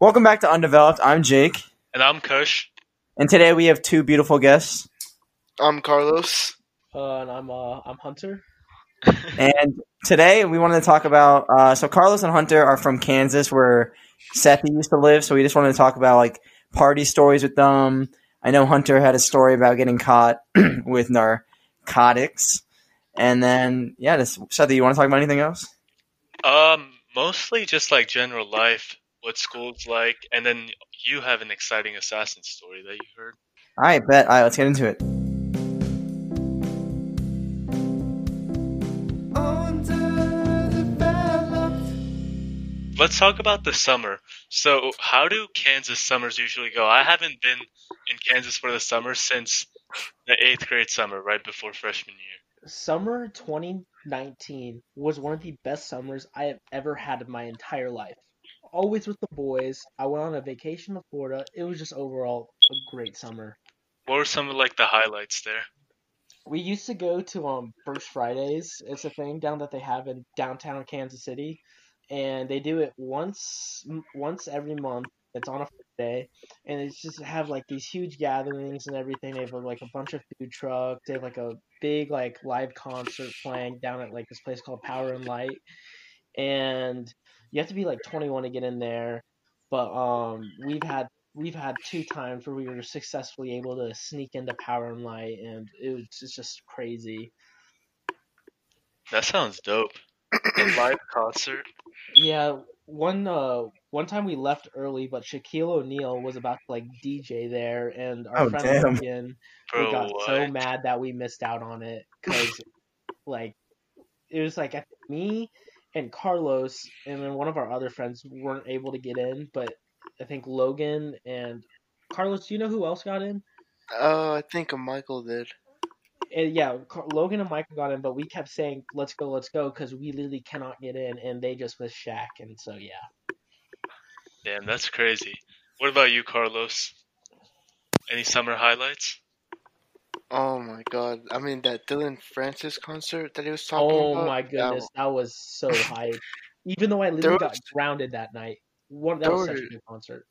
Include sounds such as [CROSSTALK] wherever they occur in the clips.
Welcome back to Undeveloped. I'm Jake, And I'm Kush. and today we have two beautiful guests. I'm Carlos. Uh, and I'm uh, I'm Hunter. [LAUGHS] And today we wanted to talk about. Uh, so Carlos and Hunter are from Kansas, where Seth used to live. So we just wanted to talk about like party stories with them. I know Hunter had a story about getting caught [CLEARS THROAT] with narcotics, and then yeah, just, Seth, you want to talk about anything else? Um, mostly just like general life, what school's like, and then you have an exciting assassin story that you heard. All right, bet. All right, let's get into it. Let's talk about the summer. So, how do Kansas summers usually go? I haven't been in Kansas for the summer since the eighth grade summer, right before freshman year. Summer 2019 was one of the best summers I have ever had in my entire life. Always with the boys. I went on a vacation to Florida. It was just overall a great summer. What were some of like the highlights there? We used to go to um First Fridays. It's a thing down that they have in downtown Kansas City, and they do it once once every month. It's on a Friday, and it's just have like these huge gatherings and everything. They have like a bunch of food trucks. They have like a big like live concert playing down at like this place called Power and Light, and you have to be like 21 to get in there. But um, we've had we've had two times where we were successfully able to sneak into Power and Light, and it was it's just crazy. That sounds dope. A [CLEARS THROAT] live concert. Yeah, one uh one time we left early, but Shaquille O'Neal was about to like DJ there, and our Oh, friend damn. Logan, Bro, we got so mad that we missed out on it because [LAUGHS] like it was like me and Carlos and then one of our other friends weren't able to get in, but I think Logan and Carlos, do you know who else got in? Uh, I think Michael did. And yeah, Logan and Michael got in, but we kept saying "Let's go, let's go" because we literally cannot get in, and they just missed Shaq, and so yeah. Damn, that's crazy. What about you, Carlos? Any summer highlights? Oh my god. I mean, that Dillon Francis concert that he was talking Oh about. my goodness, that was so [LAUGHS] hype. Even though I literally There got grounded that night. One that There was such a were- good concert.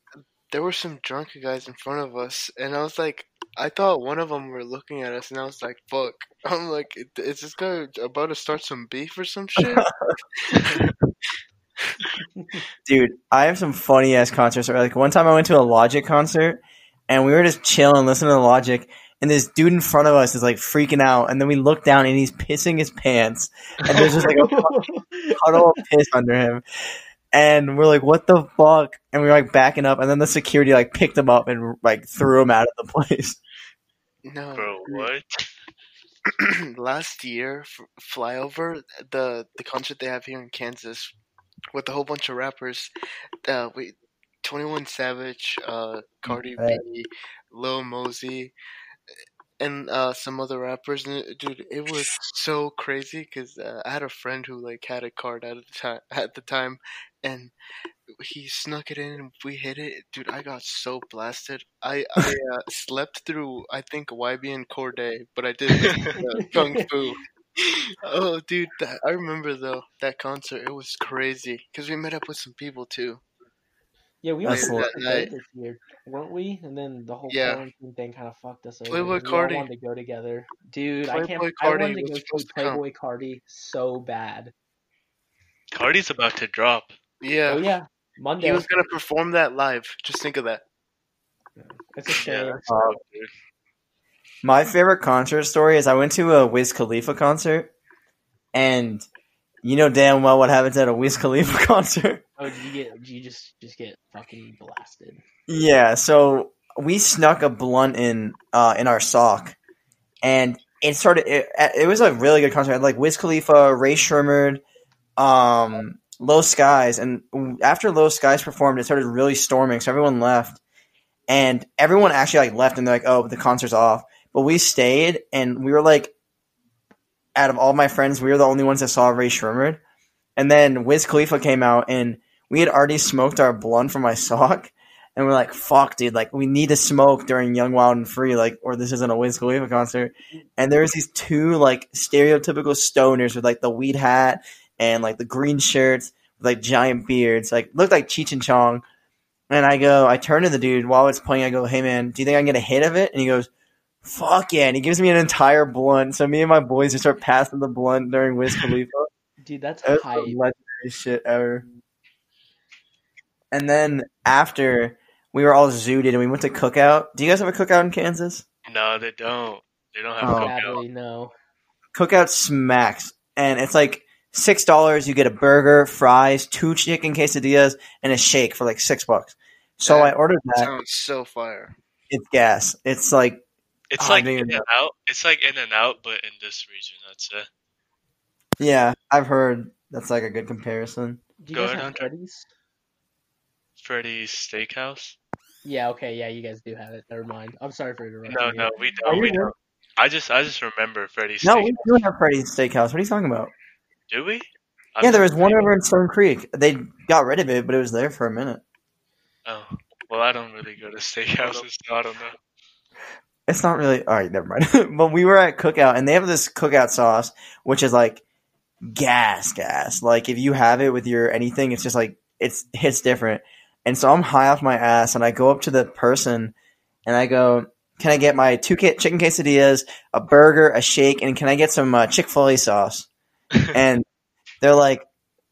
there were some drunk guys in front of us, and I was like, I thought one of them were looking at us, and I was like, fuck. [LAUGHS] I'm like, is this guy about to start some beef or some shit? [LAUGHS] Dude, I have some funny ass concerts. Like one time I went to a Logic concert and we were just chilling, listening to Logic, and this dude in front of us is like freaking out, and then we look down and he's pissing his pants, and there's just like a [LAUGHS] puddle of piss under him. And we're like, what the fuck? And we are like backing up, and then the security like picked him up and like threw him out of the place. [LAUGHS] no. Bro, what? [CLEARS THROAT] last year flyover the the concert they have here in Kansas with a whole bunch of rappers uh wait 21 Savage uh Cardi Right. B Lil Mosey and uh some other rappers and dude it was so crazy cuz uh, I had a friend who like had a card at the time [LAUGHS] at the time and he snuck it in and we hit it. Dude I got so blasted. I I [LAUGHS] uh, slept through I think YB and Cordae but I did Kung [LAUGHS] Fu. Oh dude that, I remember though that concert. It was crazy because we met up with some people too Yeah, we were That's supposed lit. to go this year, weren't we? And then the whole Yeah. quarantine thing kind of fucked us over. Playboi and we Carti. all wanted to go together, dude. I can't. Playboi I Carti wanted to was go see supposed to come. Playboi Carti so bad. Carti's about to drop. yeah, Oh yeah, Monday. he was gonna perform that live just think of that It's a shame. Yeah, that's Uh. My favorite concert story is I went to a Wiz Khalifa concert, and you know damn well what happens at a Wiz Khalifa [LAUGHS] concert. Oh, did you get? Did you just just get fucking blasted? Yeah, so we snuck a blunt in uh, in our sock, and it started. It, it was a really good concert. Like Wiz Khalifa, Rae Sremmurd, um, Lil Skies, and after Lil Skies performed, it started really storming. So everyone left, and everyone actually like left, and they're like, "Oh, the concert's off." But we stayed, and we were like, out of all my friends, we were the only ones that saw Rae Sremmurd. And then Wiz Khalifa came out, and we had already smoked our blunt from my [LAUGHS] sock. And we're like, fuck, dude, like, we need to smoke during Young, Wild, and Free, like, or this isn't a Wiz Khalifa concert. And there was these two, like, stereotypical stoners with, like, the weed hat and, like, the green shirts with, like, giant beards. Like, looked like Cheech and Chong. And I go, I turn to the dude while it's playing. I go, "Hey man, do you think I can get a hit of it?" And he goes, "Fuck yeah!" And he gives me an entire blunt. So me and my boys just start passing the blunt during Wiz Khalifa. Dude, that's That's the hype. legendary shit ever. And then after we were all zooted and we went to cookout. Do you guys have a cookout in Kansas? No, they don't. They don't have Oh. cookout. Sadly, no. Cookout smacks, and it's like six dollars. You get a burger, fries, two chicken quesadillas, and a shake for like six bucks. So That I ordered that. Sounds so fire. It's gas. It's like It's Oh, like dude. In and Out. It's like In and Out, but in this region, that's it. yeah, I've heard that's like a good comparison. Do you Go guys ahead, have Hunter. Freddy's? Freddy's Steakhouse. Yeah, okay, yeah, you guys do have it. Never mind. I'm sorry for interrupting. No, you. no, we don't. We don't. I just, I just remember Freddy's No, Steakhouse. we do have Freddy's Steakhouse. What are you talking about? Do we? yeah, I've there was one been. over in Stone Creek. They got rid of it, but it was there for a minute. Oh, well, I don't really go to steakhouses, so I don't know. It's not really. All right, never mind. [LAUGHS] but we were at Cookout, and they have this Cookout sauce, which is like gas, gas. Like if you have it with your anything, it's just like it's hits different. And so I'm high off my ass, and I go up to the person, and I go, "Can I get my two ca- chicken quesadillas, a burger, a shake, and can I get some uh, Chick Fil A sauce?" [LAUGHS] and they're like,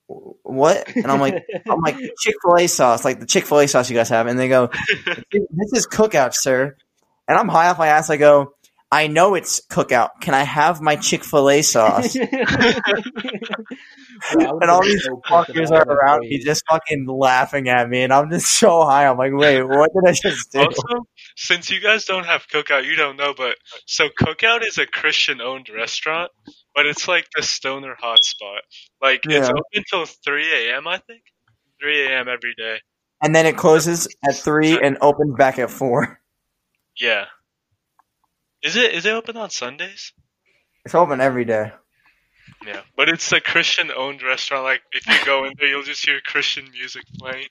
"What?" And I'm like, "I'm like Chick Fil A sauce, like the Chick Fil A sauce you guys have." And they go, "This is Cookout, sir." And I'm high off my ass. I go, "I know it's Cookout. Can I have my Chick Fil A sauce?" [LAUGHS] Bro, and all these so fuckers are around me just fucking laughing at me, and I'm just so high. I'm like, wait, what did I just do? Also, since you guys don't have Cookout, you don't know, but so Cookout is a Christian-owned restaurant, but it's like the stoner hotspot. Like it's open till 3 a.m. I think, 3 a.m. every day. And then it closes at three and opens back at four. Yeah. Is it is it open on Sundays? It's open every day. Yeah, but it's a Christian-owned restaurant. Like if you go in there, you'll just hear Christian music playing.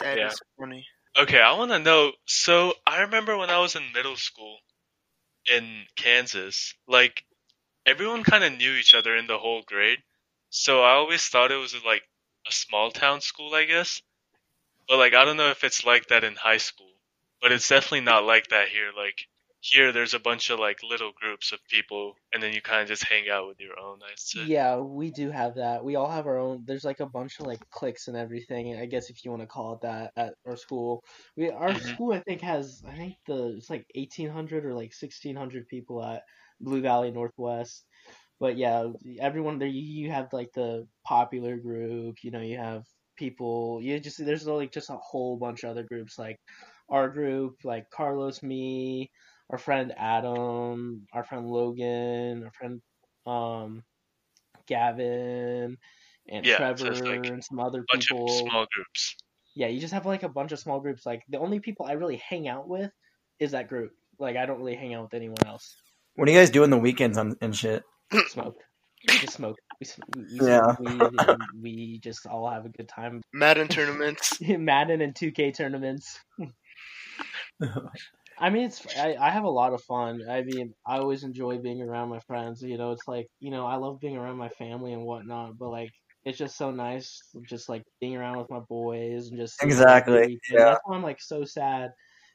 That is Yeah. funny. Okay, I want to know. So I remember when I was in middle school in Kansas, like everyone kind of knew each other in the whole grade. So I always thought it was like a small town school, I guess. But like I don't know if it's like that in high school, but it's definitely not like that here. Like here, there's a bunch of like little groups of people, and then you kind of just hang out with your own. Say. Yeah, we do have that. We all have our own. There's like a bunch of like cliques and everything. I guess if you want to call it that at our school. We our Mhm. school I think has I think the it's like 1800 or like 1600 people at Blue Valley Northwest. But yeah, everyone there you, you have like the popular group, you know, you have people you just there's like just a whole bunch of other groups like our group, like Carlos, me, our friend Adam, our friend Logan, our friend um Gavin and Yeah, Trevor it's like and some other bunch people. of small groups. Yeah, you just have like a bunch of small groups. Like the only people I really hang out with is that group. Like I don't really hang out with anyone else. What do you guys do in the weekends on, and shit? [COUGHS] Smoke, just smoke. We, we Yeah. smoke weed and we just all have a good time. Madden tournaments. [LAUGHS] Madden and 2K tournaments. [LAUGHS] [LAUGHS] I mean, it's I, I have a lot of fun. I mean, I always enjoy being around my friends. You know, it's like you know I love being around my family and whatnot, but like it's just so nice, just like being around with my boys and just seeing them every Exactly, yeah. That's why I'm like so sad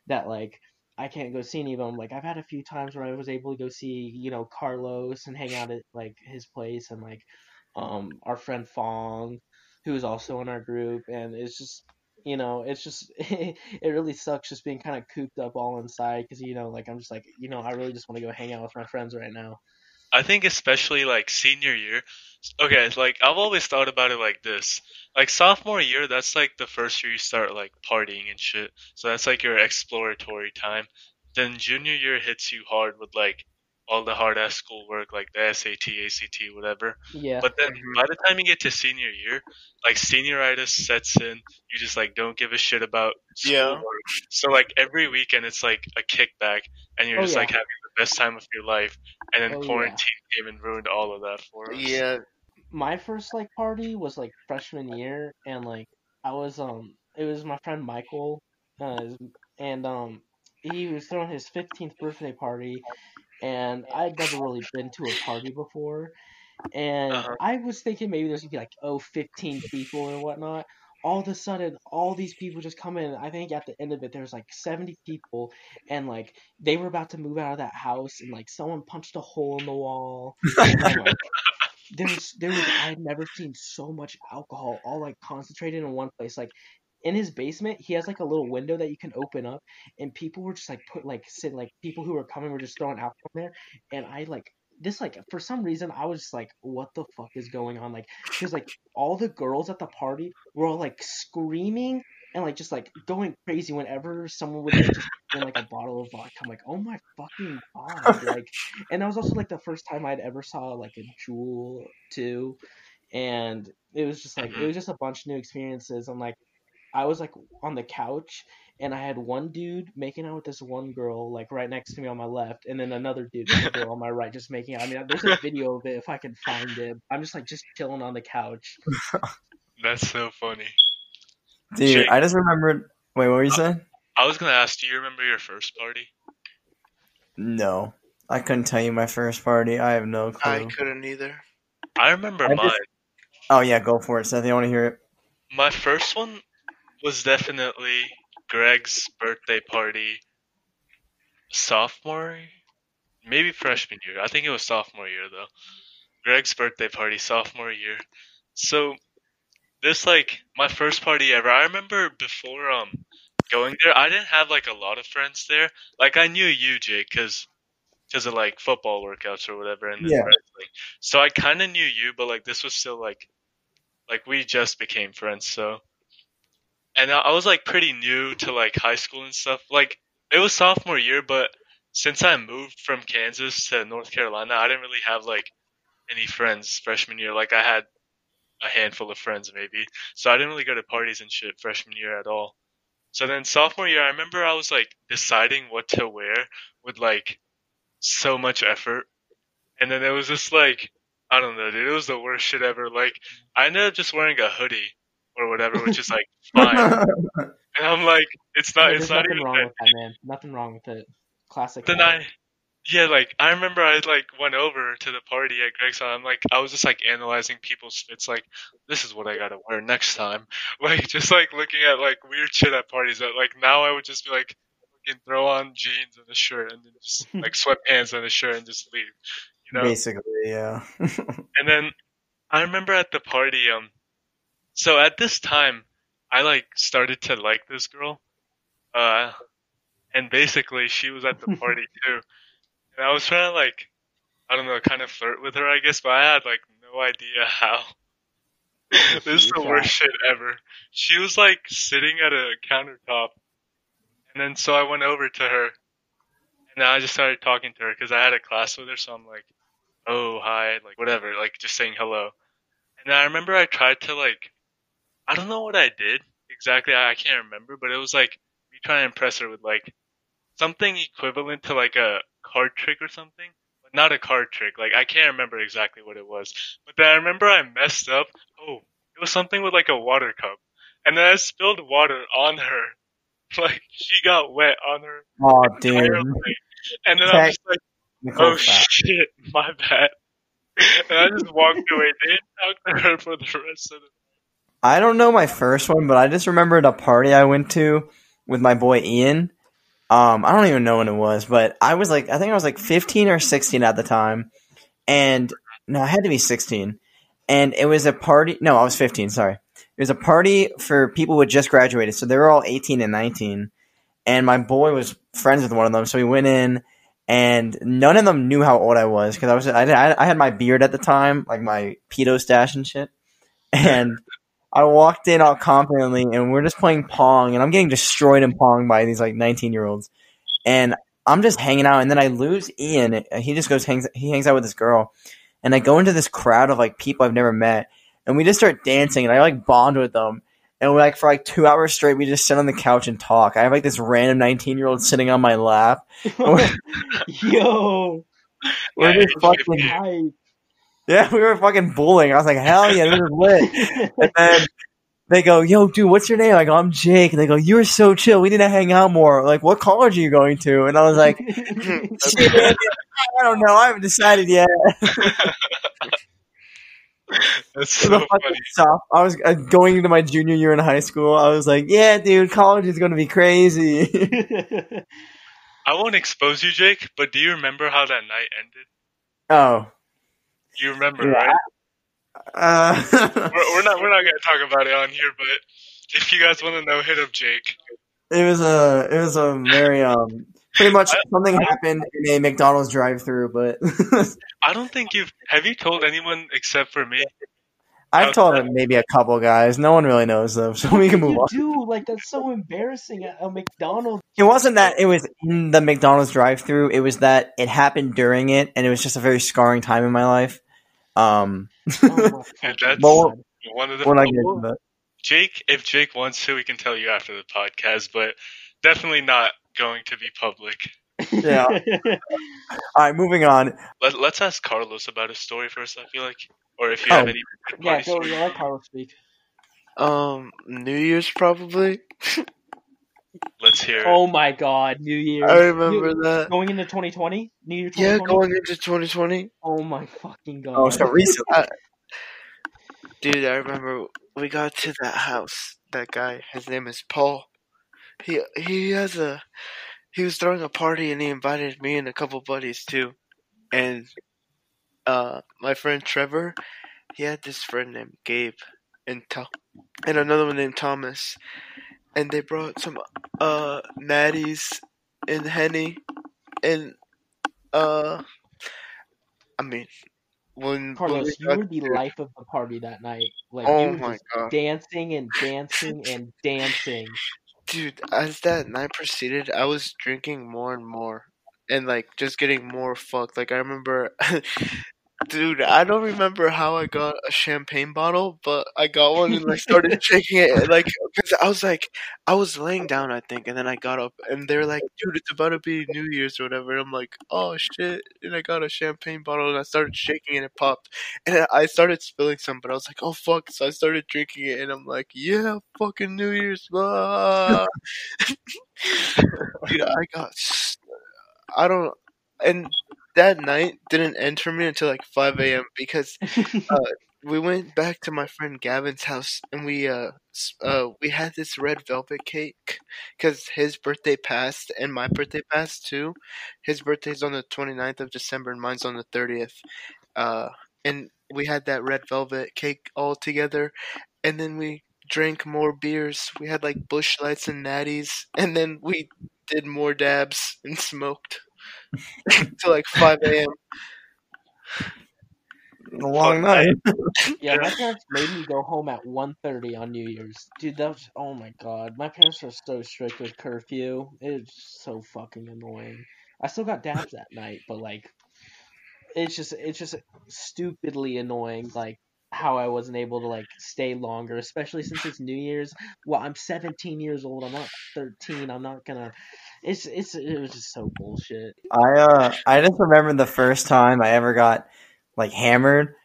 that like I can't go see any of them. Like I've had a few times where I was able to go see you know Carlos and hang out at like his place and like um our friend Fong, who is also in our group, and it's just you know, it's just [LAUGHS] it really sucks just being kind of cooped up all inside because you know, like I'm just like you know, I really just want to go hang out with my friends right now. I think especially like senior year. Okay, like I've always thought about it like this. Like sophomore year, that's like the first year you start like partying and shit. So that's like your exploratory time. Then junior year hits you hard with like all the hard ass schoolwork, like the SAT, ACT, whatever. Yeah, But then Mhm. by the time you get to senior year, like senioritis sets in. You just like don't give a shit about Yeah. So like every weekend it's like a kickback, and you're Oh, just yeah. like having the best time of your life. And then Oh, yeah. quarantine came and ruined all of that for us. Yeah. my first like party was like freshman year, and like I was um, it was my friend Michael, uh, and um, he was throwing his 15th birthday party, and I'd never really been to a party before, and Uh-huh. I was thinking maybe there's gonna be like oh 15 people or whatnot. all of a sudden, all these people just come in. I think at the end of it, there was like 70 people, and like they were about to move out of that house, and like someone punched a hole in the wall. And, like, [LAUGHS] there was there was I had never seen so much alcohol all like concentrated in one place. Like in his basement, he has like a little window that you can open up, and people were just like put like sitting like people who were coming were just throwing alcohol in there, and I like this like for some reason I was just like, what the fuck is going on? Like, because like all the girls at the party were all like screaming and like just like going crazy whenever someone would just in like a bottle of vodka. I'm like, oh my fucking god! [LAUGHS] Like, and that was also like the first time I'd ever saw like a JUUL too, and it was just like it mm-hmm. was just a bunch of new experiences. And like, I was like on the couch and I had one dude making out with this one girl like right next to me on my left, and then another dude with a girl on my right just making out. I mean, there's a video of it if I can find it. I'm just like just chilling on the couch. [LAUGHS] That's so funny. Dude, Jake. I just remembered. Wait, what were you uh, saying? I was gonna ask, do you remember your first party? No, I couldn't tell you my first party. I have no clue. I couldn't either. I remember I mine. just- Oh yeah, go for it, Seth. I want to hear it. My first one was definitely Greg's birthday party, sophomore, maybe freshman year. I think it was sophomore year though. Greg's birthday party, sophomore year. So this like my first party ever. I remember before um going there, I didn't have like a lot of friends there. Like I knew you, Jake, because because of like football workouts or whatever, and Yeah. wrestling. So I kind of knew you, but like this was still like like we just became friends. So and I was like pretty new to like high school and stuff. Like it was sophomore year, but since I moved from Kansas to North Carolina, I didn't really have like any friends freshman year. Like I had a handful of friends maybe, so I didn't really go to parties and shit freshman year at all. So then sophomore year, I remember I was like deciding what to wear with like so much effort, and then it was just like I don't know, dude. It was the worst shit ever. Like I ended up just wearing a hoodie or whatever, which is like [LAUGHS] fine. And [LAUGHS] I'm like, it's not, Yeah, it's not nothing even wrong that with that, man. Nothing wrong with it. Classic. then I, yeah, like I remember I like went over to the party at Greg's. and I'm like, I was just like analyzing people's fits. Like, this is what I gotta wear next time. [LAUGHS] Like, just like looking at like weird shit at parties. That like now I would just be like, fucking throw on jeans and a shirt and then just like sweatpants and a shirt and just leave. You know. Basically, yeah. And then I remember at the party, um, so at this time, I like started to like this girl, uh, and basically she was at the [LAUGHS] party too, and I was trying to like, I don't know, kind of flirt with her, I guess, but I had like no idea how. [LAUGHS] this is the worst shit ever. She was like sitting at a countertop, and then so I went over to her, and I just started talking to her because I had a class with her, so I'm like oh hi like whatever like just saying hello and i remember i tried to like i don't know what i did exactly i, I can't remember but it was like me trying to impress her with like something equivalent to like a card trick or something but not a card trick like i can't remember exactly what it was but then i remember i messed up oh it was something with like a water cup and then i spilled water on her [LAUGHS] like she got wet on her oh, dude. and then i'm Okay. just like Oh shit, [LAUGHS] my bad. [LAUGHS] And I just walked away. Didn't talk to her for the rest of the. I don't know my first one, but I just remembered a party I went to with my boy Ian. Um, I don't even know when it was, but I was like, I think I was like 15 or 16 at the time, and no, I had to be 16, and it was a party. No, I was 15. Sorry, it was a party for people who had just graduated, so they were all 18 and 19, and my boy was friends with one of them, so we went in. And none of them knew how old I was because I was I, I had my beard at the time, like my pedo stash and shit. And I walked in all confidently, and we're just playing Pong, and I'm getting destroyed in Pong by these like 19 year olds, and I'm just hanging out, and then I lose Ian. and He just goes hangs he hangs out with this girl, and I go into this crowd of like people I've never met, and we just start dancing, and I like bond with them, and we're like for like two hours straight, we just sit on the couch and talk. I have like this random 19 year old sitting on my lap. [LAUGHS] Yo, We're Yeah, just it's fucking hype. Yeah, we were fucking bullying. I was like, hell yeah, this is lit. And then they go, yo, dude, what's your name? I go, I'm Jake. And they go, you're so chill. We need to hang out more. Like, what college are you going to? And I was like, [LAUGHS] I don't know. I haven't decided yet. [LAUGHS] That's so funny. stuff. I was uh, going into my junior year in high school. I was like, "Yeah, dude, college is gonna be crazy." [LAUGHS] I won't expose you, Jake, but do you remember how that night ended? oh, You remember, Yeah. right? uh, [LAUGHS] We're, we're not we're not gonna talk about it on here, but if you guys want to know, hit up Jake. it was a it was a very um pretty much something happened in a McDonald's drive-through, but [LAUGHS] I don't think you've have you told anyone except for me. I've told maybe a couple guys. No one really knows though, [LAUGHS] so we can move you on. do like that's so embarrassing at a McDonald's. It wasn't that it was in the McDonald's drive-through. It was that it happened during it, and it was just a very scarring time in my life. Um, Oh [LAUGHS] And that's Well, one of the we're not getting into that. Jake. If Jake wants to, we can tell you after the podcast, but definitely not going to be public. [LAUGHS] Yeah. [LAUGHS] All right, moving on. Let, let's ask Carlos about his story first. I feel like, or if you Oh. have any. good yeah, go. stories. Let Carlos speak. Um, New Year's probably. Let's hear. it. Oh my God, New Year's. I remember New- that. going into 2020. New Year Yeah, going into 2020. Oh my fucking God. Oh, so recently. Dude, I remember we got to that house. That guy, his name is Paul. He he has a he was throwing a party and he invited me and a couple buddies too. And uh my friend Trevor, he had this friend named Gabe and Tom, and another one named Thomas. And they brought some uh natties and henny and uh I mean when when Carlos, we you were the life of the party that night. Like Oh you were my just god. dancing and dancing [LAUGHS] and dancing. Dude, as that night proceeded, I was drinking more and more. And like just getting more fucked. Like I remember [LAUGHS] Dude, I don't remember how I got a champagne bottle, but I got one and I started shaking it. and, Like, I was like, I was laying down, I think, and then I got up, and they're like, "Dude, it's about to be New Year's or whatever." I'm like, "Oh shit!" And I got a champagne bottle, and I started shaking, and it popped, and I started spilling some, but I was like, "Oh fuck!" So I started drinking it, and I'm like, "Yeah, fucking New Year's!" ah." [LAUGHS] Dude, I got, I don't, and that night didn't end for me until like 5 a.m. because [LAUGHS] we went back to my friend Gavin's house and we uh uh we had this red velvet cake because his birthday passed and my birthday passed too. His birthday's on the 29th of December and mine's on the 30th. Uh, and we had that red velvet cake all together, and then we drank more beers. We had like Busch Lights and natties, and then we did more dabs and smoked [LAUGHS] till like 5 a.m. a long night. Yeah, my [LAUGHS] parents made me go home at 1.30 on New Year's. Dude, that was, oh my god. My parents are so strict with curfew. It's so fucking annoying. I still got dabs that night, but like, it's just, it's just stupidly annoying, like, how I wasn't able to, like, stay longer, especially since it's New Year's. Well, I'm 17 years old, I'm not 13, I'm not gonna, it's, it's, it was just so bullshit. I uh I just remember the first time I ever got like hammered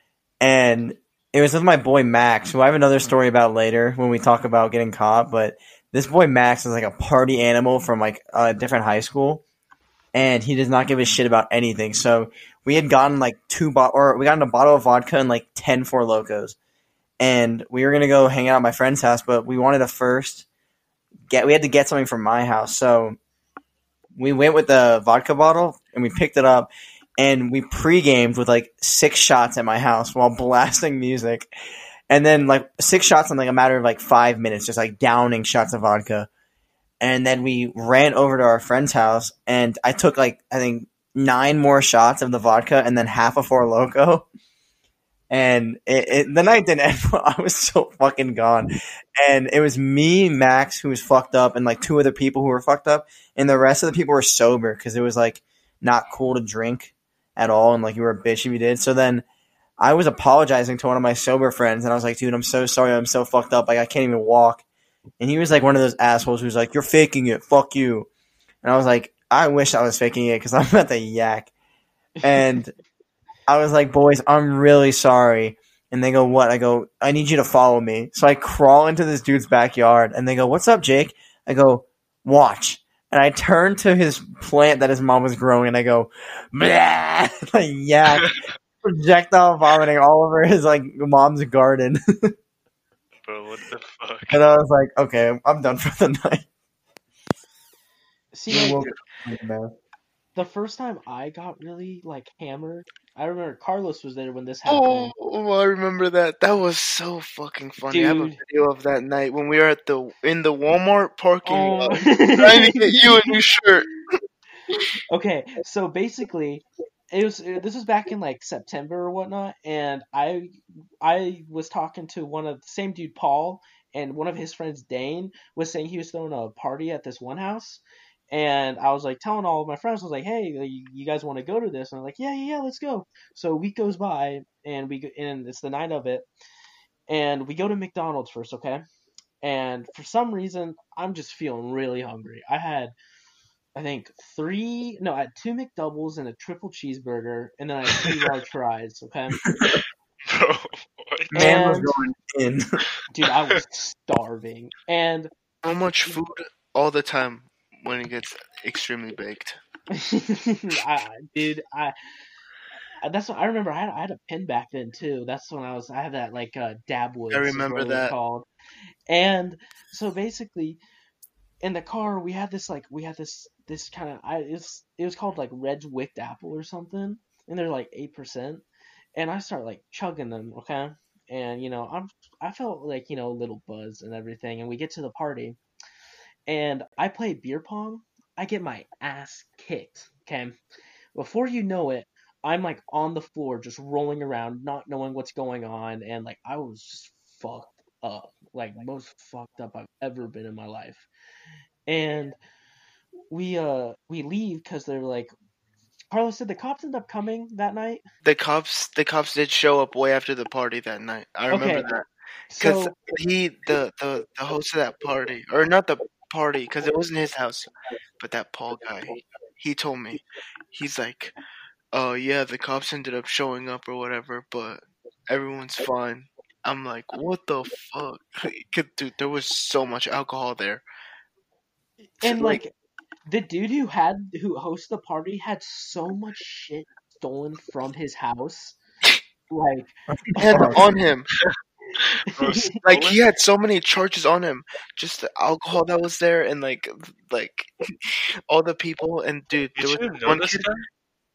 and it was with my boy Max, who I have another story about later when we talk about getting caught, but this boy Max is like a party animal from like a different high school and he does not give a shit about anything. So we had gotten like two bo- or we got a bottle of vodka and like 10 Four Lokos. And we were to go hang out at my friend's house, but we wanted to first get we had to get something from my house. So we went with the vodka bottle and we picked it up and we pre-gamed with like six shots at my house while [LAUGHS] blasting music. And then like six shots in like a matter of like five minutes just like downing shots of vodka. And then we ran over to our friend's house and i took like i think nine more shots of the vodka and then half a Four Loko [LAUGHS] and it, it, the night didn't [LAUGHS] end i was so fucking gone. And it was me max who was fucked up and like two other people who were fucked up. And the rest of the people were sober because it was like not cool to drink at all and like you were a bitch if you did. So then i was apologizing to one of my sober friends and i was like dude i'm so sorry. I'm so fucked up. Like i can't even walk. And he was like one of those assholes who's like you're faking it. Fuck you. And i was like i wish i was faking it because i'm at the yak. And [LAUGHS] i was like boys i'm really sorry and they go what i go i need you to follow me so i crawl into this dude's backyard and they go what's up jake i go watch and I turn to his plant that his mom was growing, and I go, "Blah!" [LAUGHS] like yak. [LAUGHS] projectile vomiting all over his like mom's garden, [LAUGHS] Bro, what the fuck? and I was like, okay, I'm done for the night. See, like, man. The first time I got really like hammered, I remember Carlos was there when this Oh, happened. oh, I remember that. That was so fucking funny. I have a video of that night when we were at the in the Walmart parking Oh. lot trying to get you a new shirt. [LAUGHS] [LAUGHS] okay, so basically, it was uh, this was back in like September or whatnot, and I I was talking to one of the same dude Paul and one of his friends Dane was saying he was throwing a party at this one house. And I was like telling all of my friends, I was like, "Hey, you you guys want to go to this?" And I'm like, "Yeah, yeah, yeah, let's go." So a week goes by, and we go, and it's the night of it, and we go to McDonald's first, okay? And for some reason, I'm just feeling really hungry. I had I think three, no, I had two McDoubles and a triple cheeseburger, and then I had two [LAUGHS] large fries. Okay, [LAUGHS] oh, Bro, what? Man was going in. dude, I was [LAUGHS] starving, and So much food all the time when it gets extremely baked. [LAUGHS] I, dude, I. That's what I remember. I had, I had a pin back then too. That's when I was. I had that like uh, Dabwoods. I remember what it was that. called. And so basically, in the car we had this like we had this this kind of I it's it was called like Redd's Wicked Apple or something, and they're like eight percent. And I start like chugging them, okay. And you know I'm I felt like you know a little buzz and everything. And we get to the party, and I play beer pong. I get my ass kicked, okay. Before you know it, I'm like on the floor just rolling around, not knowing what's going on, and like I was just fucked up, like most fucked up I've ever been in my life. And we uh we leave because they're like, Carlos said the cops end up coming that night. The cops, the cops did show up way after the party that night. I remember Okay. that because So he, the, the the host of that party, or not the party, because it wasn't his house, [LAUGHS] but that Paul guy. He told me, he's like, "Oh yeah, the cops ended up showing up or whatever, but everyone's fine." I'm like, "What the fuck, [LAUGHS] dude? There was so much alcohol there." and like the dude who had who hosted the party had so much shit stolen from his house. [LAUGHS] Like and on him. Bro, [LAUGHS] Like he had so many charges on him, just the alcohol that was there, and like like [LAUGHS] all the people. And dude, You there was one kid.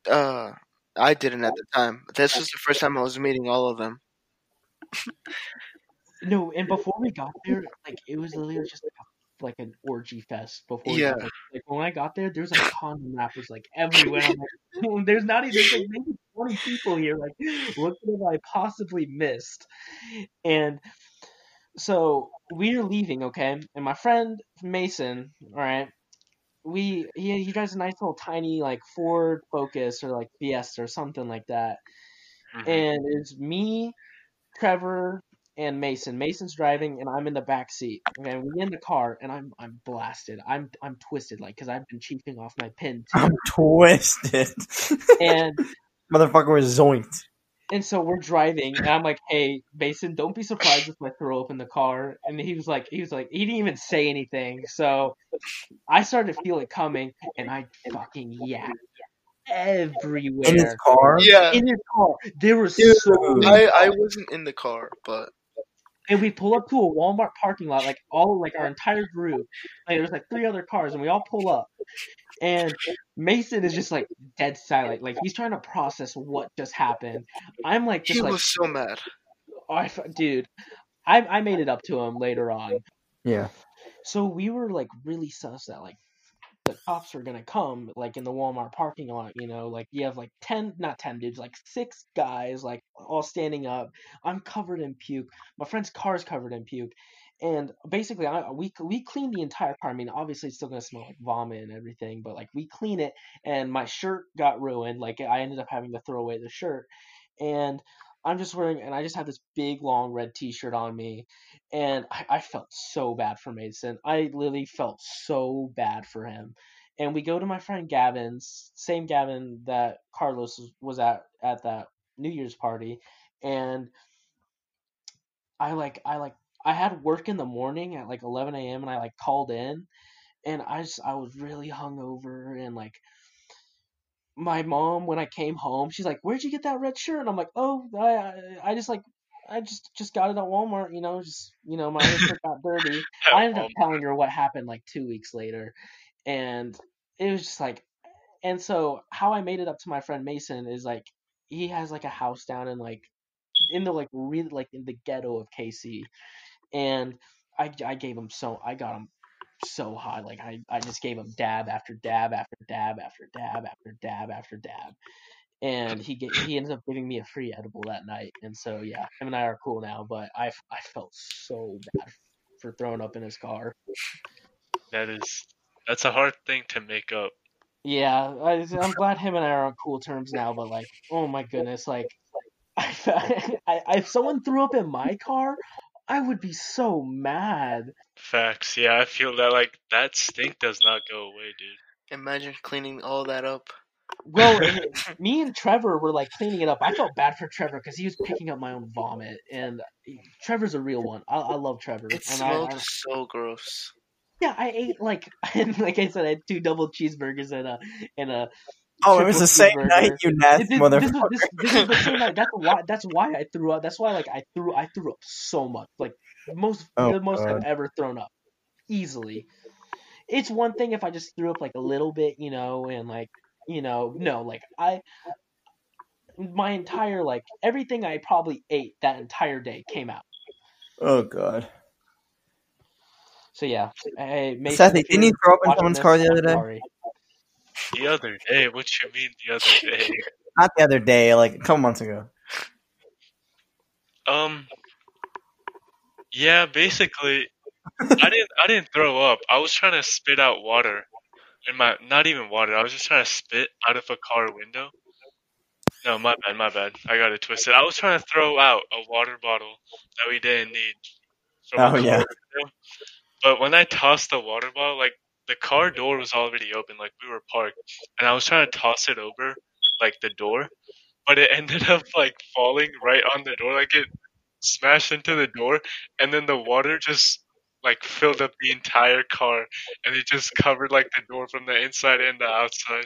Uh, I didn't at the time. This was the first time I was meeting all of them. [LAUGHS] No, and before we got there, like it was literally just like, a, like an orgy fest. Before Yeah. there. like when I got there, there was like [LAUGHS] condom wrappers like everywhere. Like, [LAUGHS] there's not even there's like maybe twenty people here. Like, what could have I possibly missed? And so we're leaving, okay? And my friend Mason, all right, we he he drives a nice little tiny like Ford Focus or like Fiesta or something like that Mhm. and it's me, Trevor, and Mason. Mason's driving, and I'm in the back seat. Okay, we in the car, and I'm I'm blasted. I'm I'm twisted, like because I've been cheating off my pin too. I'm [LAUGHS] twisted. and [LAUGHS] Motherfucker was zoinked. and so we're driving, and I'm like, hey, Mason, don't be surprised if I throw up in the car. And he was like, he was like, he didn't even say anything. So I started to feel it coming, and I fucking yeah, everywhere In his car? Yeah, in his car. There was Dude. so I I wasn't in the car, but and we pull up to a Walmart parking lot, like all like our entire group. Like there's like three other cars, and we all pull up. And Mason is just like dead silent, like he's trying to process what just happened. I'm like he just like, was so mad. oh, I f- dude, I I made it up to him later on. Yeah. So we were like really sus that like the cops are gonna come like in the Walmart parking lot, you know, like you have like ten not ten dudes, like six guys like all standing up. I'm covered in puke. My friend's car's covered in puke. And basically I we we cleaned the entire car. I mean, obviously it's still gonna smell like vomit and everything, but like we clean it and my shirt got ruined. Like I ended up having to throw away the shirt. And I'm just wearing and I just have this big long red t shirt on me and I, I felt so bad for Mason. I literally felt so bad for him. And we go to my friend Gavin's, same Gavin that Carlos was- was at at that New Year's party, and I like I like I had work in the morning at like 11 a.m. and I like called in, and I just I was really hungover and like my mom when I came home, she's like, "Where'd you get that red shirt?" And I'm like, "Oh, I I, just like I just just got it at Walmart. You know, just you know, my shirt got dirty." [LAUGHS] I ended up telling her what happened like two weeks later, and it was just like, and so how I made it up to my friend Mason is like he has like a house down in like in the like really like in the ghetto of KC, and I I gave him so I got him so hot. like I I just gave him dab after dab after dab after dab after dab after dab. And he get, he ends up giving me a free edible that night, and so yeah, him and I are cool now. But I, I felt so bad for throwing up in his car. That is that's a hard thing to make up. Yeah, I, I'm glad him and I are on cool terms now. But like, oh my goodness, like, I, [LAUGHS] I, if someone threw up in my car, I would be so mad. Facts. Yeah, I feel that like that stink does not go away, dude. Imagine cleaning all that up. Well, [LAUGHS] me and Trevor were like cleaning it up. I felt bad for Trevor because he was picking up my own vomit, and Trevor's a real one. I, I love Trevor. It and smelled I, I, so gross. yeah, I ate like [LAUGHS] like I said, I had two double cheeseburgers and a and a. Oh, it was the same night, you nasty This, this, motherfucker. this, this, this is the same night. That's why. [LAUGHS] That's why I threw up. That's why like I threw. I threw up so much. Like most Oh, the most I've ever thrown up, easily. It's one thing if I just threw up like a little bit, you know, and like you know, no, like I. My entire like everything I probably ate that entire day came out. Oh god. So yeah, hey, Mason, Seth, didn't you're throw up in someone's this, car the other day? sorry. The other day, what you mean the other day? [LAUGHS] Not the other day, like a couple months ago. Um. Yeah, basically, I didn't. I didn't throw up. I was trying to spit out water, in my not even water. I was just trying to spit out of a car window. No, my bad, my bad. I got it twisted. I was trying to throw out a water bottle that we didn't need. Oh, yeah. window. But when I tossed the water bottle, like the car door was already open, like we were parked, and I was trying to toss it over, like the door, but it [LAUGHS] ended up like falling right on the door, like it smashed into the door, and then the water just like filled up the entire car, and it just covered like the door from the inside and the outside.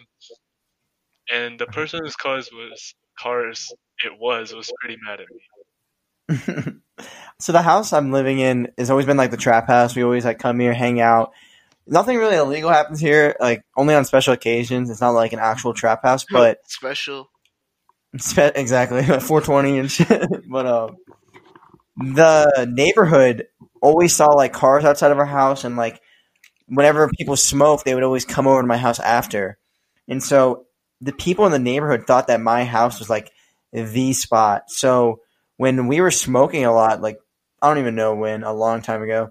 And the person whose cars was cars it was was pretty mad at me. [LAUGHS] so the house I'm living in has always been like the trap house. We always like come here, hang out. Nothing really illegal happens here, like only on special occasions. It's not like an actual trap house, but [LAUGHS] Special. Spe- exactly [LAUGHS] 420 and shit. but um, the neighborhood always saw like cars outside of our house, and like whenever people smoked they would always come over to my house after. And so the people in the neighborhood thought that my house was like the spot. So when we were smoking a lot, like I don't even know when, a long time ago,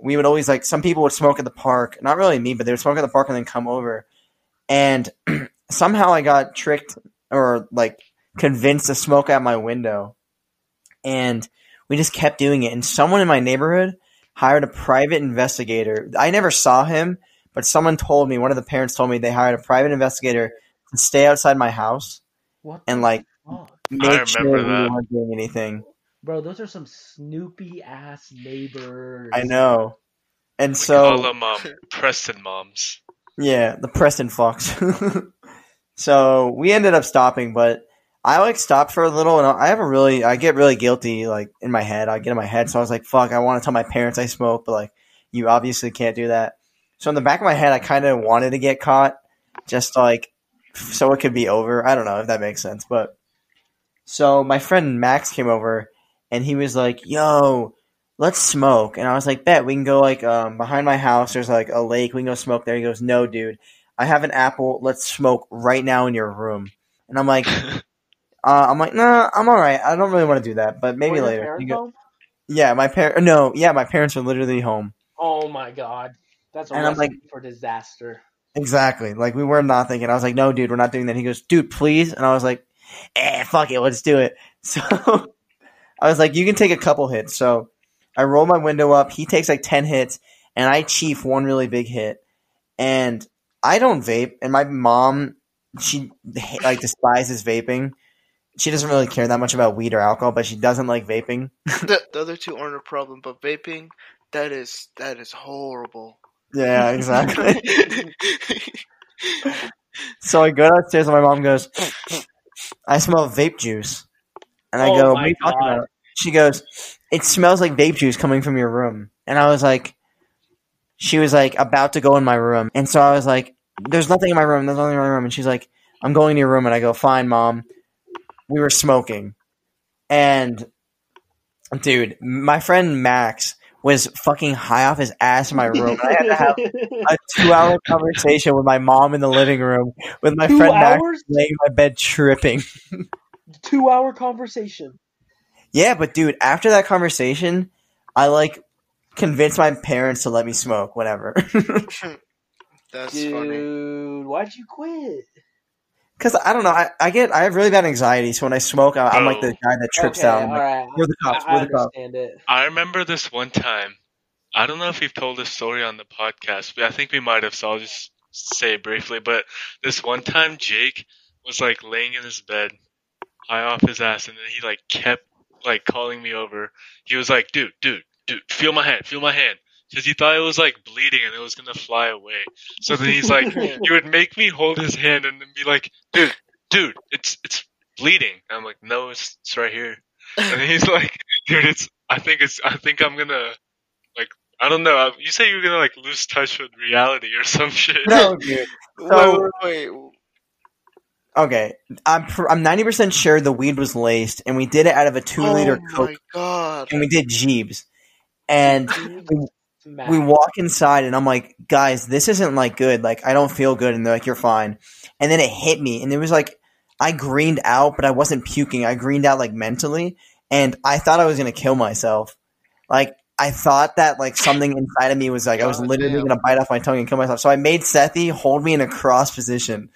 we would always like some people would smoke at the park. Not really me, but they would smoke at the park and then come over. And [CLEARS THROAT] somehow I got tricked or like convinced to smoke out my window. And we just kept doing it. And someone in my neighborhood hired a private investigator. I never saw him, but someone told me, one of the parents told me they hired a private investigator to stay outside my house What and like fuck? make sure remember we weren't doing anything. Bro, those are some Snoopy ass neighbors. I know. And We so call them um, [LAUGHS] Preston moms. Yeah, the Preston Fox. [LAUGHS] so we ended up stopping, but I like stopped for a little, and I have a really, I get really guilty, like in my head. I get in my head, so I was like, "Fuck!" I want to tell my parents I smoke, but like, you obviously can't do that. So in the back of my head, I kind of wanted to get caught, just like so it could be over. I don't know if that makes sense, but so my friend Max came over, and he was like, "Yo." Let's smoke, and I was like, "Bet we can go like um, behind my house. There's like a lake. We can go smoke there." He goes, "No, dude, I have an apple. Let's smoke right now in your room." And I'm like, [LAUGHS] uh, I'm like, nah, I'm all right. I don't really want to do that, but maybe Were later. He go- yeah, my parent. No, yeah, my parents are literally home. Oh my god, that's a And I'm recipe for disaster. Exactly. Like we were not thinking. I was like, no, dude, we're not doing that. He goes, dude, please. And I was like, eh, fuck it, let's do it. [LAUGHS] So I was like, you can take a couple hits. So I roll my window up. He takes like ten hits, and I chief one really big hit. And I don't vape. And my mom, she like [LAUGHS] despises vaping. She doesn't really care that much about weed or alcohol, but she doesn't like vaping. the, the other two aren't a problem, but vaping, that is that is horrible. Yeah, exactly. [LAUGHS] So I go downstairs and my mom goes, I smell vape juice. And I Oh go, what are you talking about? She goes, it smells like vape juice coming from your room. And I was like, she was like about to go in my room. And so I was like, there's nothing in my room. There's nothing in my room. And she's like, I'm going to your room. And I go, fine, mom. We were smoking. And dude, my friend Max was fucking high off his ass in my room. I had to have a [LAUGHS] two hour conversation with my mom in the living room with my Two friend Max laying in my bed tripping. [LAUGHS] Two hour conversation. Yeah, but dude, after that conversation, I like convinced my parents to let me smoke whatever. [LAUGHS] That's Dude, funny. why'd you quit? Because I don't know, I, I get I have really bad anxiety, so when I smoke, I, I'm like the Oh. guy that trips okay, down. I'm all like, right. We're the cops. I, I We're the cops. it. I remember this one time. I don't know if we've told this story on the podcast, but I think we might have, so I'll just say it briefly. But this one time, Jake was like laying in his bed, high off his ass, and then he like kept like calling me over. He was like, "Dude, dude, dude, feel my hand, feel my hand," because he thought it was like bleeding and it was gonna fly away. So then he's like, [LAUGHS] he would make me hold his hand and then be like, "Dude, dude, it's it's bleeding." And I'm like, "No, it's it's right here." And he's like, [LAUGHS] dude, it's. I think it's. I think I'm gonna, like, I don't know. You say you're gonna like lose touch with reality or some shit. No, [LAUGHS] dude. wait, So- wait, wait. Okay, I'm pr- I'm ninety percent sure the weed was laced, and we did it out of a two liter coke. oh Coke, my god. and we did Jeeves, and we, Matt. we walk inside, and I'm like, guys, this isn't like good. Like, I don't feel good, and they're like, you're fine, and then it hit me, and it was like, I greened out, but I wasn't puking. I greened out like mentally, and I thought I was gonna kill myself. Like, I thought that like something inside of me was like, I was literally damn. gonna bite off my tongue and kill myself. So I made Sethi hold me in a cross position.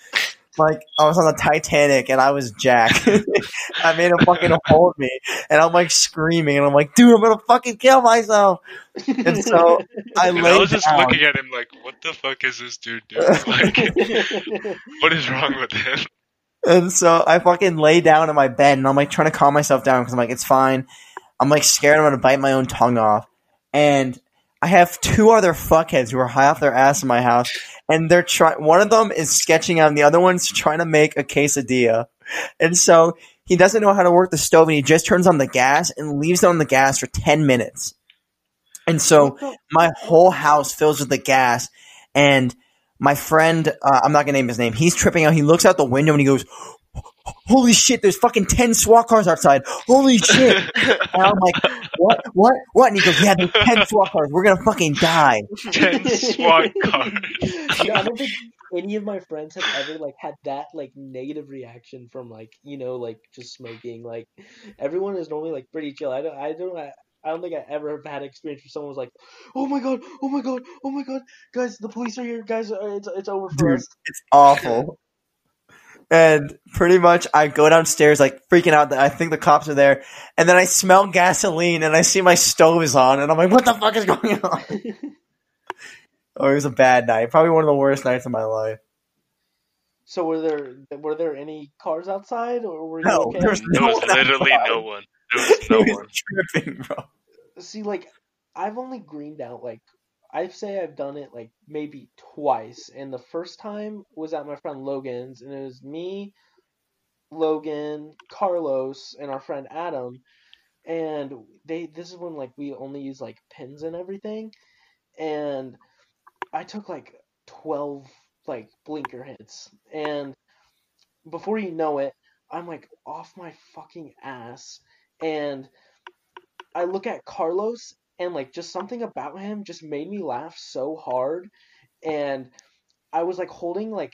Like I was on the Titanic and I was Jack. [LAUGHS] [LAUGHS] I made him fucking hold me, and I'm like screaming, and I'm like, "Dude, I'm gonna fucking kill myself!" And so I laid I was just down. looking at him like, what the fuck is this dude doing? [LAUGHS] Like, what is wrong with him? And so I fucking lay down in my bed and I'm like trying to calm myself down because I'm like, it's fine. I'm like scared I'm gonna bite my own tongue off. And I have two other fuckheads who are high off their ass in my house, and they're trying. One of them is sketching out, and the other one's trying to make a quesadilla. And so he doesn't know how to work the stove, and he just turns on the gas and leaves it on the gas for ten minutes. And so my whole house fills with the gas and my friend uh, i'm not gonna name his name he's tripping out he looks out the window and he goes holy shit there's fucking 10 swat cars outside holy shit [LAUGHS] and i'm like what what what and he goes yeah there's 10 swat cars we're gonna fucking die [LAUGHS] Ten SWAT cars. [LAUGHS] No, I don't think any of my friends have ever like had that like negative reaction from like you know like just smoking. Like everyone is normally like pretty chill. I don't. I don't. I, I don't think I ever have had experience where someone was like, "Oh my god! Oh my god! Oh my god! Guys, the police are here! Guys, it's it's over for Dude. us." it's awful and pretty much i go downstairs like freaking out that i think the cops are there and then i smell gasoline and i see my stove is on and i'm like what the fuck is going on [LAUGHS] oh it was a bad night probably one of the worst nights of my life so were there were there any cars outside or were you No, okay? there was There was one literally outside. no one. There was [LAUGHS] no was one. tripping, bro. See, like, I've only greened out, like, I'd say I've done it, like, maybe twice. And the first time was at my friend Logan's, and it was me, Logan, Carlos, and our friend Adam. And they, this is when, like, we only use, like, pins and everything. And I took, like, 12, like, blinker hits. And before you know it, I'm, like, off my fucking ass. And I look at Carlos and like just something about him just made me laugh so hard and I was like holding like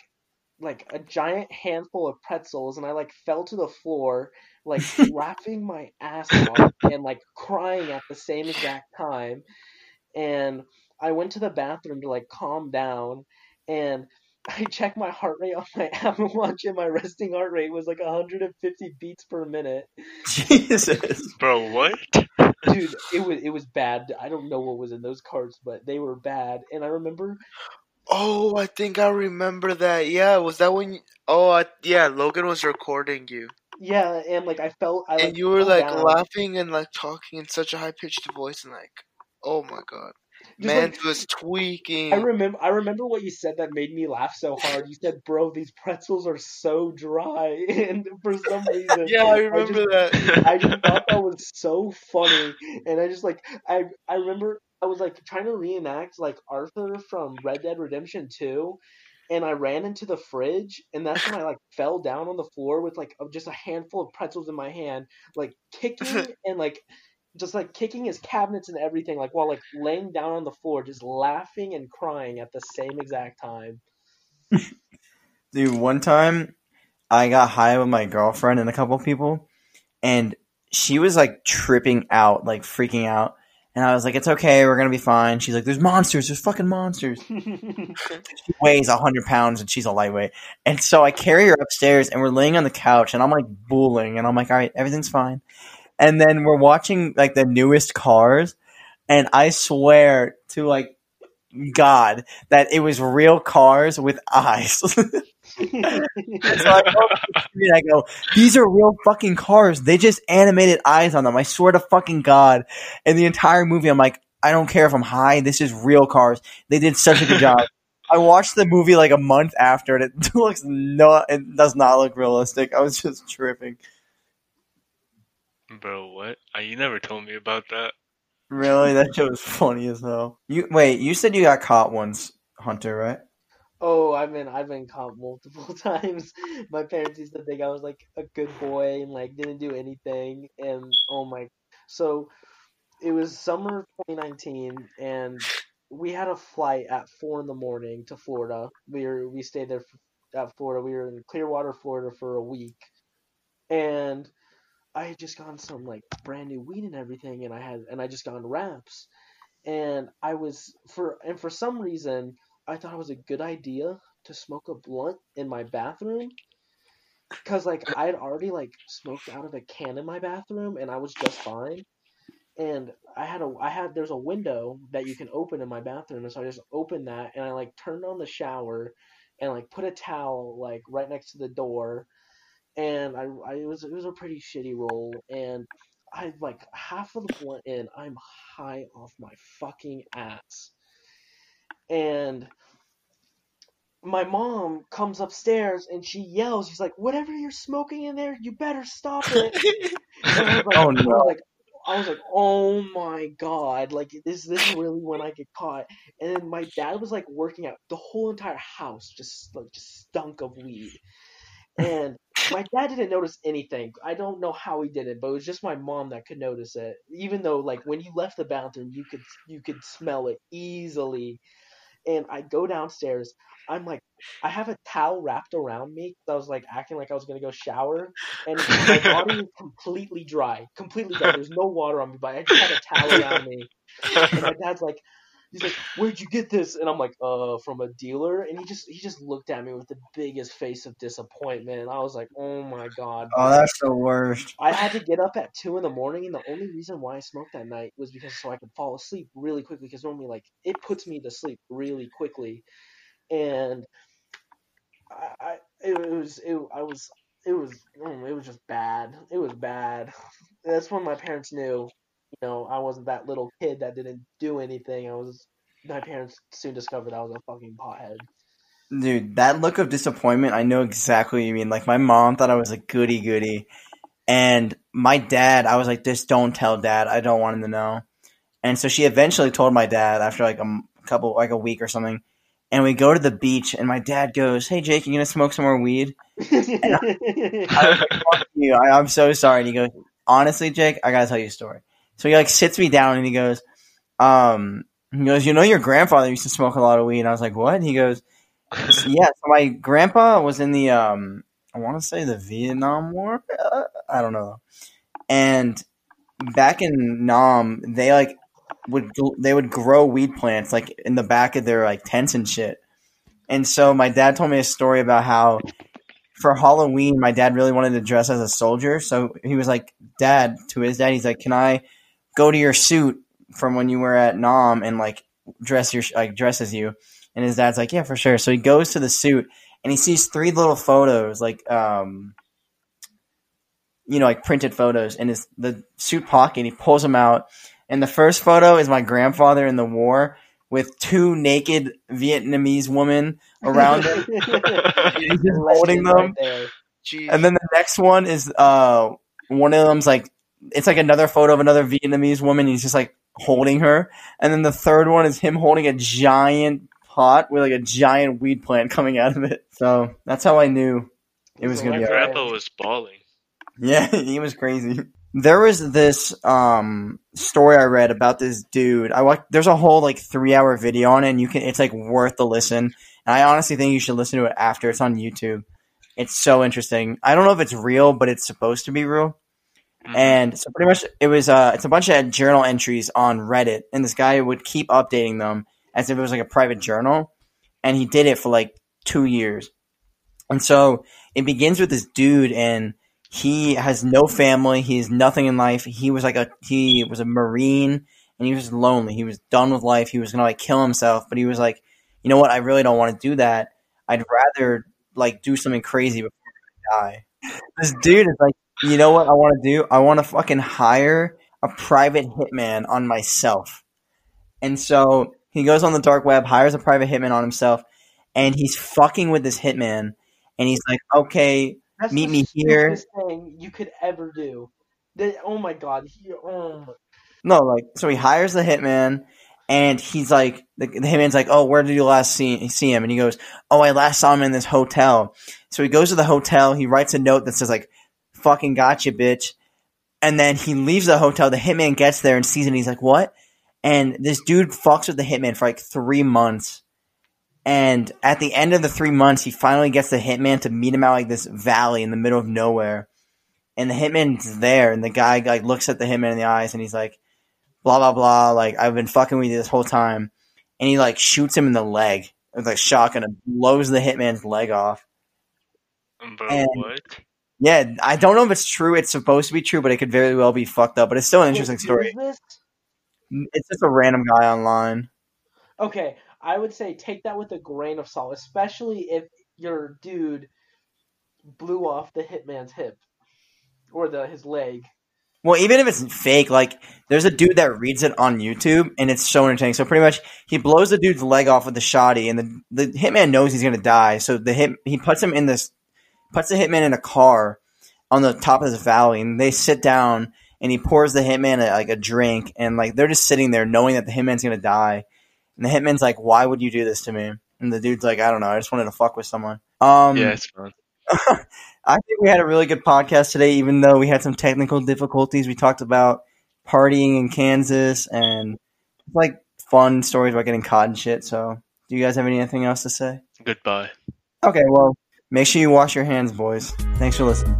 like a giant handful of pretzels and I like fell to the floor like laughing my ass off and like crying at the same exact time and I went to the bathroom to like calm down and [LAUGHS] I checked my heart rate on my [LAUGHS] Apple Watch and my resting heart rate was like 150 beats per minute [LAUGHS] Jesus. Bro, what? [LAUGHS] dude it was it was bad i don't know what was in those cards but they were bad and i remember Oh, I think I remember that. Yeah, was that when? You, oh, I, yeah. Logan was recording you, yeah and like i felt i like, and you were like down. laughing and like talking in such a high pitched voice, and like, oh my god. Just Man like, was tweaking. I remember I remember what you said that made me laugh so hard. You said, "Bro, these pretzels are so dry," [LAUGHS] and for some reason, yeah, I remember that. I just thought that [LAUGHS] was so funny, and I just like I I remember I was like trying to reenact like Arthur from Red Dead Redemption Two, and I ran into the fridge, and that's when I like [LAUGHS] fell down on the floor with like just a handful of pretzels in my hand, like kicking and like just like kicking his cabinets and everything, like while like laying down on the floor, just laughing and crying at the same exact time. [LAUGHS] Dude, one time I got high with my girlfriend and a couple people, and she was like tripping out, like freaking out. And I was like, "It's okay, we're gonna be fine." She's like, "There's monsters, there's fucking monsters." [LAUGHS] She weighs hundred pounds and she's a lightweight, and so I carry her upstairs, and we're laying on the couch, and I'm like booling, and I'm like, "All right, everything's fine." And then we're watching like the newest cars, and I swear to like God that it was real cars with eyes. [LAUGHS] So I I go, these are real fucking cars. They just animated eyes on them. I swear to fucking God. And the entire movie, I'm like, I don't care if I'm high. This is real cars. They did such a good job. [LAUGHS] I watched the movie like a month after, and it [LAUGHS] looks not. It does not look realistic. I was just tripping. Bro, what? Uh, You never told me about that. Really, that shit was funny as hell. You wait. You said you got caught once, Hunter, right? Oh, I've been I've been caught multiple [LAUGHS] times. My parents used to think I was like a good boy and like didn't do anything. And oh my, so it was summer 2019, and we had a flight at four in the morning to Florida. We were we stayed there f- at Florida. We were in Clearwater, Florida for a week, and I had just gotten some like brand new weed and everything, and I had and I just gotten wraps, and I was for and for some reason I thought it was a good idea to smoke a blunt in my bathroom. Cause like I had already like smoked out of a can in my bathroom and I was just fine. And I had a I had there's a window that you can open in my bathroom, and so I just opened that and I like turned on the shower and like put a towel like right next to the door and I, I it was it was a pretty shitty roll and I like half of the blunt in I'm high off my fucking ass. And my mom comes upstairs and she yells she's like whatever you're smoking in there you better stop it. [LAUGHS] I like, Oh, no. like I was like oh my god like this this is really when I get caught. And then my dad was like working out the whole entire house just like just stunk of weed. And my dad didn't notice anything. I don't know how he did it, but it was just my mom that could notice it. Even though, like, when you left the bathroom, you could you could smell it easily. And I go downstairs. I'm like, I have a towel wrapped around me. I was like acting like I was gonna go shower, and my body is completely dry, completely dry. There's no water on me, but I just had a towel around me. And my dad's like, he's like, "Where'd you get this?" And I'm like, "Uh, from a dealer." And he just he just looked at me with the biggest face of disappointment. And I was like, "Oh my god." Oh, that's the worst. I had to get up at two in the morning, and the only reason why I smoked that night was because so I could fall asleep really quickly. Because normally, like, it puts me to sleep really quickly, and I, I it was it I was it was mm, it was just bad. It was bad. That's when my parents knew, you know, I wasn't that little kid that didn't do anything. I was. My parents soon discovered I was a fucking pothead. Dude, that look of disappointment, I know exactly what you mean. Like, my mom thought I was a goody goody. And my dad, I was like, just don't tell dad. I don't want him to know. And so she eventually told my dad after like a m- couple, like a week or something. And we go to the beach, and my dad goes, Hey, Jake, you gonna smoke some more weed? [LAUGHS] I was like, Fuck you. I, I'm so sorry. And he goes, Honestly, Jake, I gotta tell you a story. So he like sits me down and he goes, um, he goes, You know, your grandfather used to smoke a lot of weed. And I was like, What? And he goes, [LAUGHS] yeah, so my grandpa was in the um I want to say the Vietnam War. Uh, I don't know. And back in Nam, they like would they would grow weed plants like in the back of their like tents and shit. And so my dad told me a story about how for Halloween my dad really wanted to dress as a soldier. So he was like, "Dad," to his dad, he's like, "Can I go to your suit from when you were at Nam and like dress your like dress as you?" And his dad's like, yeah, for sure. So he goes to the suit and he sees three little photos, like, um, you know, like printed photos in his the suit pocket. He pulls them out, and the first photo is my grandfather in the war, with two naked Vietnamese women around him. [LAUGHS] He's holding them. right And then the next one is uh one of them's like it's like another photo of another Vietnamese woman. He's just like holding her, and then the third one is him holding a giant pot with like a giant weed plant coming out of it. So that's how I knew it was gonna My be. Alright. grandpa was bawling. Yeah, [LAUGHS] he was crazy. There was this um story I read about this dude. I watched. There's a whole like three hour video on it, and you can. It's like worth the listen. And I honestly think you should listen to it after. It's on YouTube. It's so interesting. I don't know if it's real, but it's supposed to be real. Mhm. And so pretty much it was uh it's a bunch of journal entries on Reddit and this guy would keep updating them as if it was like a private journal and he did it for like 2 years. And so it begins with this dude and he has no family, he has nothing in life. He was like a he was a marine and he was lonely. He was done with life. He was going to like kill himself, but he was like, "You know what? I really don't want to do that. I'd rather like do something crazy before I die." This dude is like you know what I want to do? I want to fucking hire a private hitman on myself. And so he goes on the dark web, hires a private hitman on himself, and he's fucking with this hitman. And he's like, okay, That's Meet me here. thing you could ever do. That- oh my god, he, oh no, like, so he hires the hitman, and he's like, the, the hitman's like, oh, where did you last see, see him? And he goes, oh, I last saw him in this hotel. So he goes to the hotel, he writes a note that says, like, fucking gotcha, bitch. And then he leaves the hotel. The hitman gets there and sees it. And he's like, "What?" And this dude fucks with the hitman for like three months. And at the end of the three months, he finally gets the hitman to meet him out like this valley in the middle of nowhere. And the hitman's there, and the guy like looks at the hitman in the eyes, and he's like, "Blah blah blah." Like I've been fucking with you this whole time. And he like shoots him in the leg with like shotgun and blows the hitman's leg off. Bro, And- what? Yeah, I don't know if it's true. It's supposed to be true, but it could very well be fucked up. But it's still an interesting story. Mm, it's just a random guy online. Okay, I would say take that with a grain of salt, especially if your dude blew off the hitman's hip or the his leg. Well, even if it's fake, like there's a dude that reads it on YouTube, and it's so entertaining. So pretty much, he blows the dude's leg off with the shoddy, and the the hitman knows he's gonna die. So the hit he puts him in this puts the hitman in a car on the top of this valley, and they sit down, and he pours the hitman a, like a drink, and like they're just sitting there knowing that the hitman's gonna die, and the hitman's like, "Why would you do this to me?" And the dude's like, "I don't know, I just wanted to fuck with someone." Um, yeah, it's fun. [LAUGHS] I think we had a really good podcast today, even though we had some technical difficulties. We talked about partying in Kansas and like fun stories about getting caught and shit. So, do you guys have anything else to say? Goodbye. Okay, well, Make sure you wash your hands, boys. Thanks for listening.